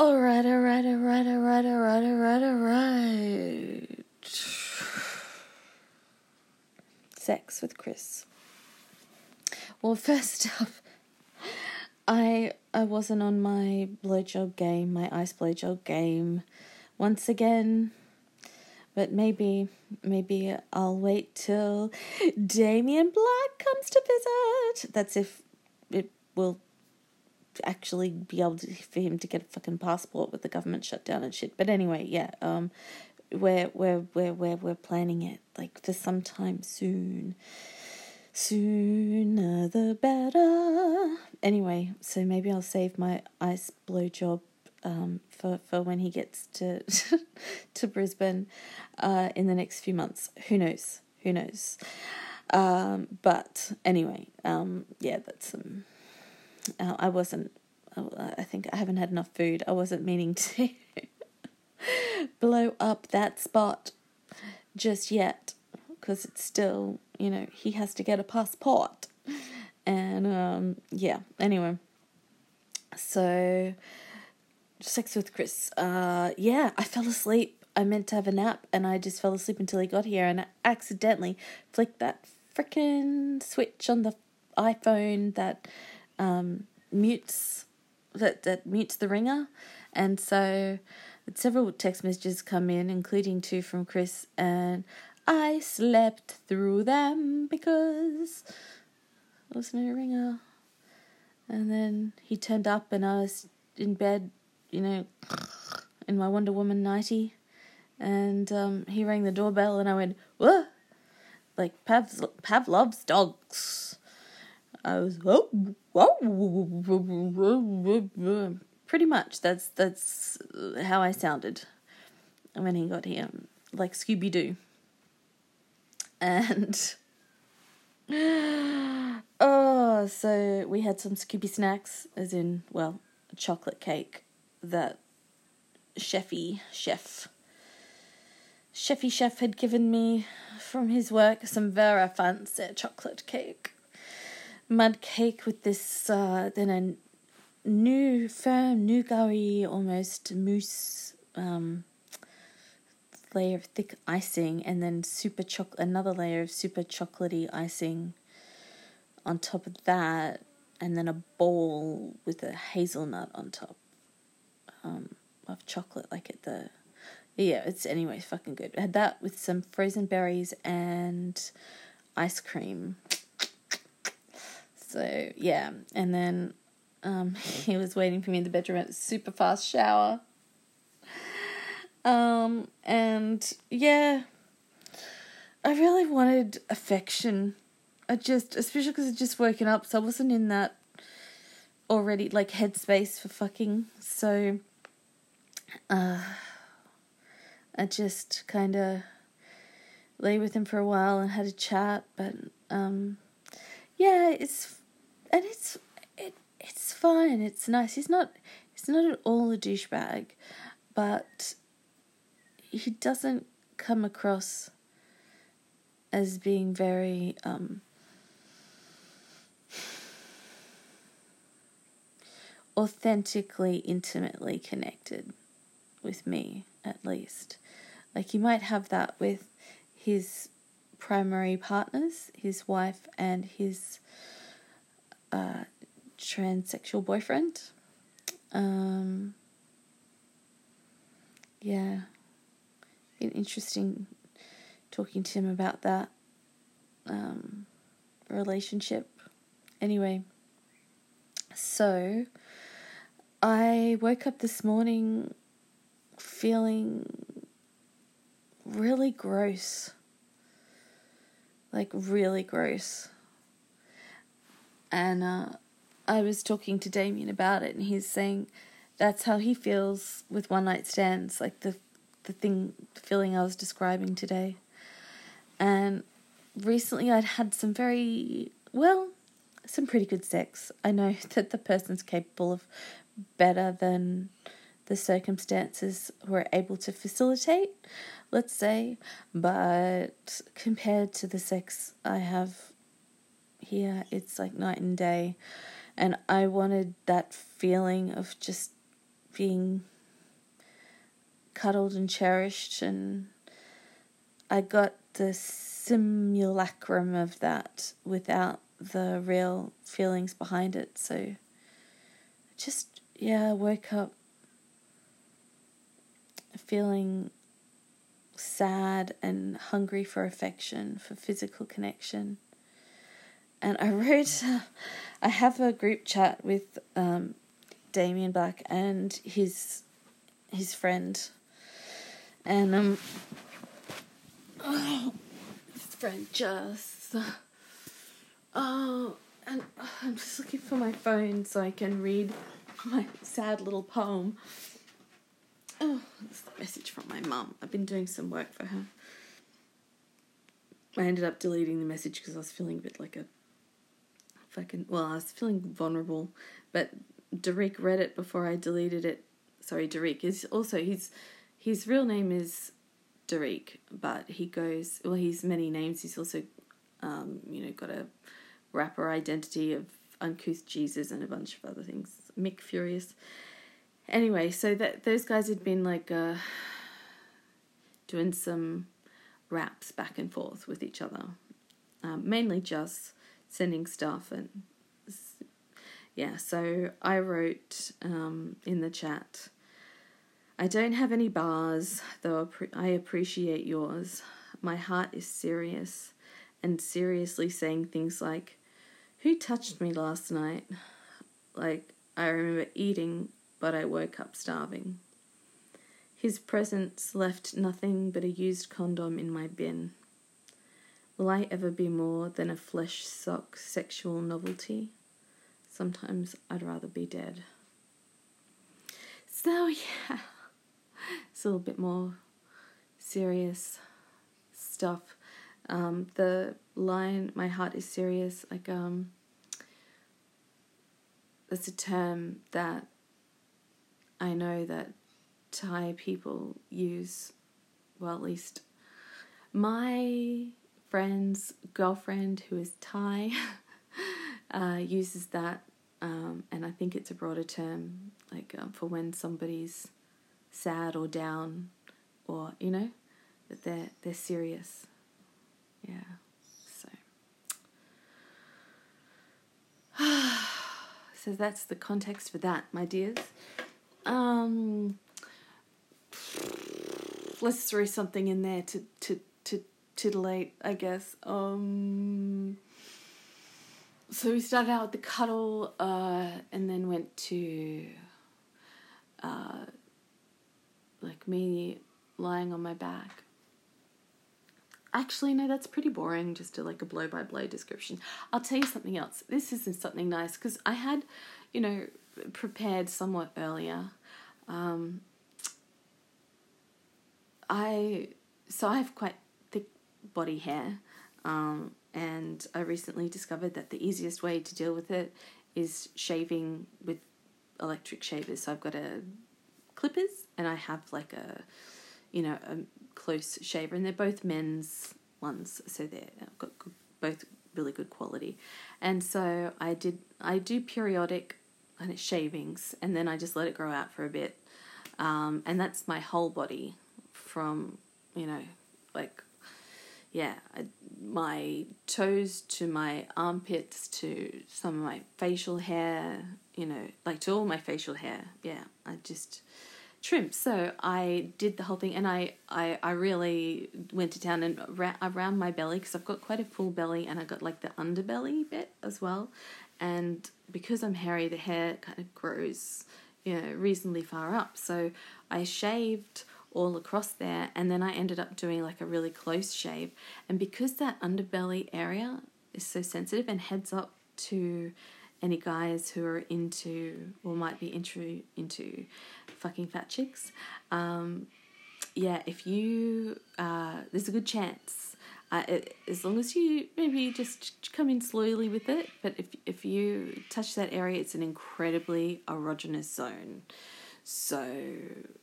Alright, alright, alright, alright, alright, alright, alright. Sex with Chris. Well, first up, I I wasn't on my blowjob game, my ice blowjob game, once again. But maybe, maybe I'll wait till Damien Black comes to visit. That's if it will actually be able to, for him to get a fucking passport with the government shut down and shit. But anyway, yeah, um, we're we're we're we're we're planning it like for some time soon. Sooner the better. Anyway, so maybe I'll save my ice blowjob um, for for when he gets to to Brisbane uh, in the next few months. Who knows? Who knows? Um, but anyway, um, yeah, that's um, uh, I wasn't. Uh, I think I haven't had enough food. I wasn't meaning to blow up that spot just yet because it's still, you know, he has to get a passport. And um, yeah, anyway. So, sex with Chris. Uh, yeah, I fell asleep. I meant to have a nap and I just fell asleep until he got here and I accidentally flicked that freaking switch on the iPhone that um, mutes that that mutes the ringer, and so several text messages come in, including two from Chris, and I slept through them because there was no ringer. And then he turned up, and I was in bed, you know, in my Wonder Woman nighty, and um, he rang the doorbell, and I went, "What?" Like Pavlov's dogs. I was, oh, pretty much. That's that's how I sounded when he got here, like Scooby Doo. And oh, so we had some Scooby snacks, as in, well, a chocolate cake that Chefy Chef Chefy Chef had given me from his work some very fancy chocolate cake. Mud cake with this, uh, then a new, firm, nougat almost mousse um, layer of thick icing, and then super choc another layer of super chocolatey icing on top of that, and then a bowl with a hazelnut on top um, of chocolate, like at the yeah, it's anyway fucking good. I had that with some frozen berries and ice cream. So yeah, and then um, he was waiting for me in the bedroom at super fast shower. Um, and yeah, I really wanted affection. I just, especially because I just woken up, so I wasn't in that already like headspace for fucking. So, uh, I just kind of lay with him for a while and had a chat, but um, yeah, it's and it's it it's fine. It's nice. He's not he's not at all a douchebag, but he doesn't come across as being very um, authentically, intimately connected with me, at least. Like, you might have that with his primary partners, his wife and his uh, transsexual boyfriend. Um, yeah, been interesting talking to him about that um, relationship. Anyway, so I woke up this morning feeling really gross. Like, really gross. And uh, I was talking to Damien about it, and he's saying that's how he feels with one night stands, like the the thing, feeling I was describing today. And recently, I'd had some very well, some pretty good sex. I know that the person's capable of better than the circumstances were able to facilitate, let's say, but compared to the sex I have here, it's like night and day. And I wanted that feeling of just being cuddled and cherished, and I got the simulacrum of that without the real feelings behind it. So just, yeah, woke up feeling sad and hungry for affection, for physical connection. And I wrote, I have a group chat with um, Damien Black and his his friend, and um, oh, his friend just, oh, and I'm just looking for my phone so I can read my sad little poem. Oh, it's a message from my mum. I've been doing some work for her. I ended up deleting the message because I was feeling a bit like a fucking. Well, I was feeling vulnerable, but Derek read it before I deleted it. Sorry, Derek is also his his real name is Derek, but he goes well. He's many names. He's also, um, you know, got a rapper identity of uncouth Jesus and a bunch of other things. Mick Furious anyway, so that those guys had been like uh, doing some raps back and forth with each other, um, mainly just sending stuff and yeah. So I wrote um, in the chat. I don't have any bars, though I appreciate yours. My heart is serious, and seriously saying things like, Who touched me last night? Like, I remember eating but I woke up starving. His presence left nothing but a used condom in my bin. Will I ever be more than a flesh sock sexual novelty? Sometimes I'd rather be dead. So, yeah, it's a little bit more serious stuff. Um, the line, my heart is serious, like, um, that's a term that I know that Thai people use, well, at least my friend's girlfriend, who is Thai, uh, uses that, um, and I think it's a broader term, like um, for when somebody's sad or down, or you know, that they're they're serious. Yeah. So. so that's the context for that, my dears. Um, let's throw something in there to to to titillate, I guess. Um, so we started out with the cuddle, uh, and then went to, uh, like me lying on my back. Actually, no, that's pretty boring. Just to like a blow by blow description. I'll tell you something else. This isn't something nice because I had, you know, prepared somewhat earlier. Um, I so I have quite body hair, um, and I recently discovered that the easiest way to deal with it is shaving with electric shavers. So I've got a clippers, and I have like a, you know, a close shaver, and they're both men's ones, so they're I've got good, both really good quality, and so I did I do periodic kind of shavings, and then I just let it grow out for a bit. Um, and that's my whole body from, you know, like, yeah, my toes to my armpits to some of my facial hair, you know, like to all my facial hair. Yeah, I just trim. So I did the whole thing, and I I, I really went to town and ra- around my belly because I've got quite a full belly, and I got like the underbelly bit as well, and because I'm hairy, the hair kind of grows, you know, reasonably far up. So I shaved all across there, and then I ended up doing like a really close shave. And because that underbelly area is so sensitive and heads up to any guys who are into or might be into into fucking fat chicks, um, yeah, if you uh, there's a good chance uh, it, as long as you maybe just come in slowly with it, but if if you touch that area, it's an incredibly erogenous zone. So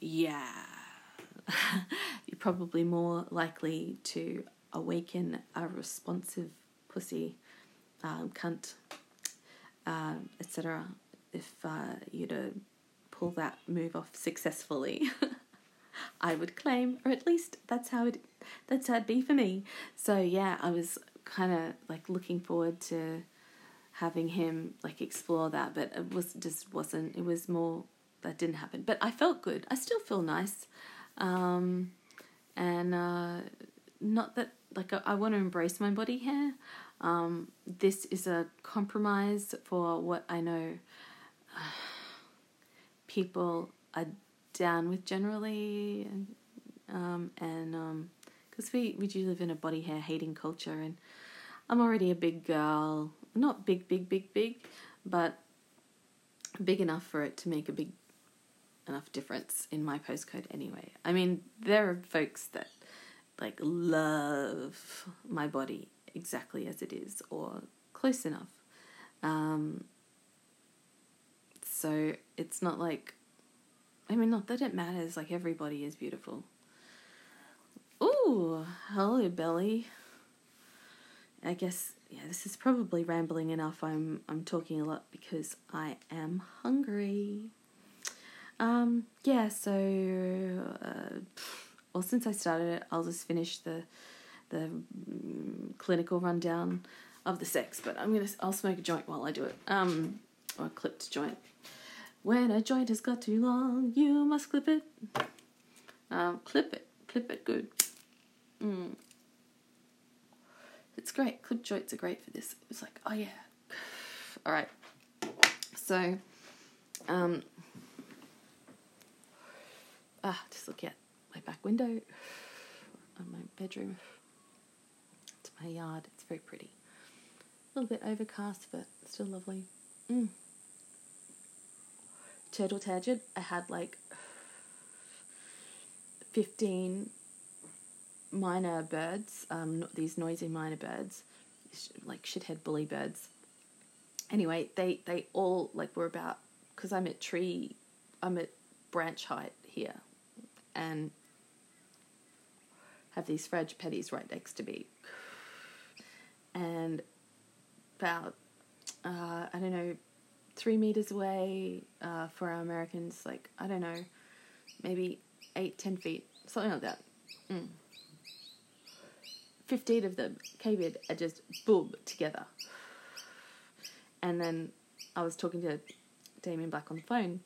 yeah, you're probably more likely to awaken a responsive pussy, um, cunt, uh, etc. If uh, you to pull that move off successfully. I would claim, or at least that's how it that's how it'd be for me. So yeah, I was kind of like looking forward to having him like explore that, but it was just wasn't. It was more that didn't happen. But I felt good. I still feel nice, um, and uh, not that like I, I want to embrace my body hair. Um, this is a compromise for what I know people are down with generally, and um, and because um, we we do live in a body hair hating culture, and I'm already a big girl, not big, big, big, big, but big enough for it to make a big enough difference in my postcode anyway. I mean, there are folks that like love my body exactly as it is or close enough. Um, so it's not like, I mean, not that it matters, like everybody is beautiful. Ooh, hello, belly. I guess yeah, this is probably rambling enough. I'm I'm talking a lot because I am hungry. Um, yeah, so uh, well, since I started it, I'll just finish the the mm, clinical rundown of the sex. But I'm gonna I'll smoke a joint while I do it. Um, or a clipped joint. When a joint has got too long, you must clip it. Um, clip it, clip it good. Mm. It's great. Clip joints are great for this. It was like, oh yeah. All right. So, um, ah, just look at my back window of my bedroom. It's my yard. It's very pretty. A little bit overcast, but still lovely. Mm. Turtle tangent. I had like 15 miner birds, um, these noisy miner birds, like shithead bully birds. Anyway, they, they all like were about, because I'm at tree, I'm at branch height here, and have these frangipetties right next to me. And about, uh, I don't know, three meters away uh, for our Americans, like, I don't know, maybe eight, ten feet, something like that. Mm. 15 of them came in and just boom together. And then I was talking to Damien Black on the phone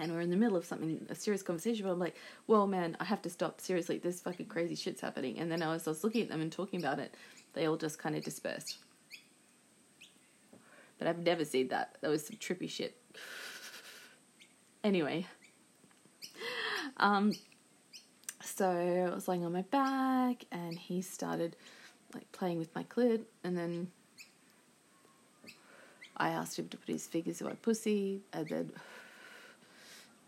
and we're in the middle of something, a serious conversation. But I'm like, well, man, I have to stop. Seriously, this fucking crazy shit's happening. And then I was, I was looking at them and talking about it. They all just kind of dispersed. But I've never seen that. That was some trippy shit. Anyway, um, so I was lying on my back, and he started like playing with my clit, and then I asked him to put his fingers in my pussy, and then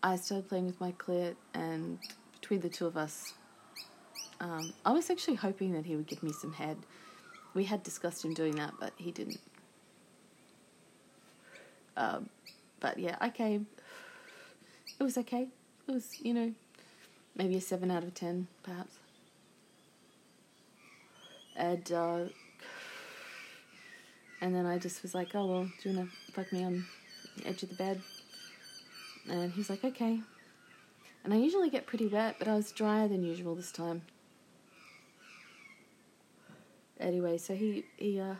I started playing with my clit, and between the two of us, um, I was actually hoping that he would give me some head. We had discussed him doing that, but he didn't. Um, but yeah, I came. It was okay. It was, you know, maybe a 7 out of 10, perhaps. And, uh, and then I just was like, oh, well, do you want to fuck me on the edge of the bed? And he's like, okay. And I usually get pretty wet, but I was drier than usual this time. Anyway, so he, he, uh,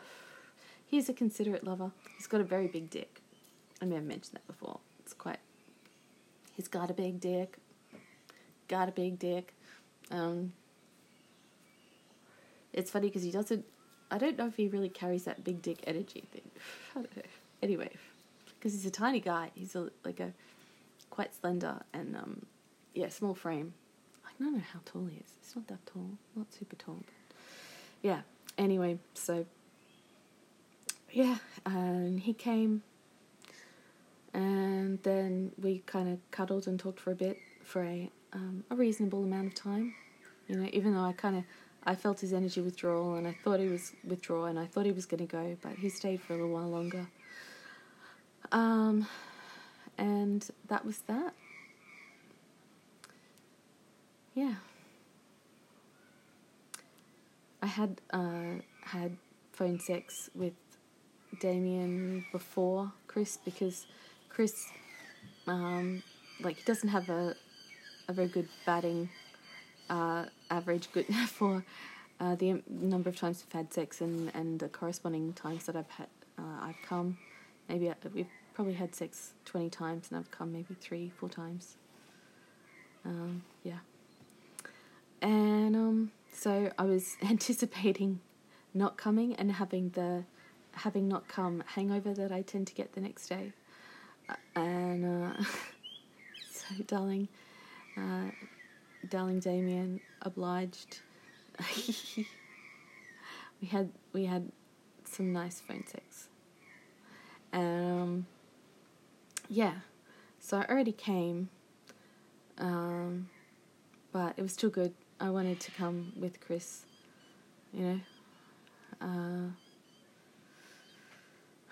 he's a considerate lover. He's got a very big dick. I may have mentioned that before. It's quite, he's got a big dick got a big dick. Um, it's funny because he doesn't. I don't know if he really carries that big dick energy thing. I don't know. Anyway, because he's a tiny guy. He's a, like a quite slender and um, yeah, small frame. I don't know how tall he is. It's not that tall. Not super tall. Yeah. Anyway, so yeah, and he came, and then we kind of cuddled and talked for a bit for a um, a reasonable amount of time. You know, even though I kind of I felt his energy withdrawal and I thought he was withdraw and I thought he was going to go, but he stayed for a little while longer. Um, and that was that. Yeah. I had uh, had phone sex with Damien before Chris because Chris Um, like he doesn't have a a very good batting uh, average, good for uh, the number of times we've had sex and and the corresponding times that I've had uh, I've come. Maybe I, we've probably had sex twenty times and I've come maybe three four times. Um, yeah. And um, so I was anticipating not coming and having the having not come hangover that I tend to get the next day. Uh, and uh, so, darling, uh, darling Damien, obliged. we had we had some nice phone sex. Um, yeah, so I already came, um, but it was too good. I wanted to come with Chris, you know. Uh,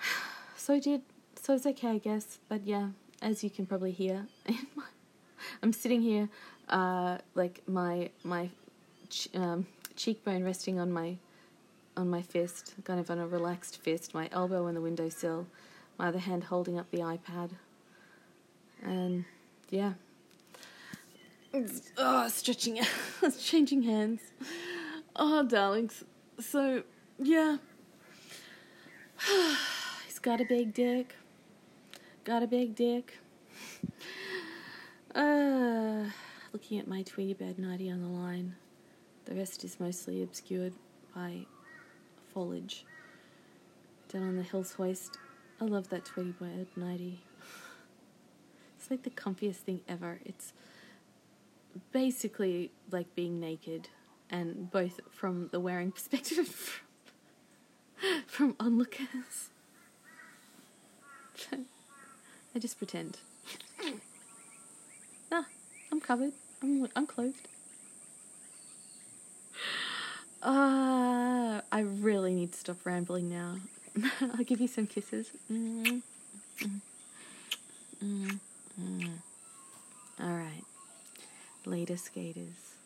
so I did. So it's okay, I guess. But yeah, as you can probably hear, I'm sitting here, uh, like my my ch- um, cheekbone resting on my on my fist, kind of on a relaxed fist, my elbow on the windowsill, my other hand holding up the iPad, and yeah. Oh, stretching, out, changing hands. Oh, darlings. So, yeah. He's got a big dick. Got a big dick. Uh, looking at my Tweety Bird nighty on the line. The rest is mostly obscured by foliage. Down on the Hills Hoist. I love that Tweety Bird nighty. It's like the comfiest thing ever. It's basically like being naked, and both from the wearing perspective from onlookers. I just pretend. ah, I'm covered. I'm I'm clothed. Uh, I really need to stop rambling now. I'll give you some kisses. Mm. Mm. Mm. All right. Later, skaters.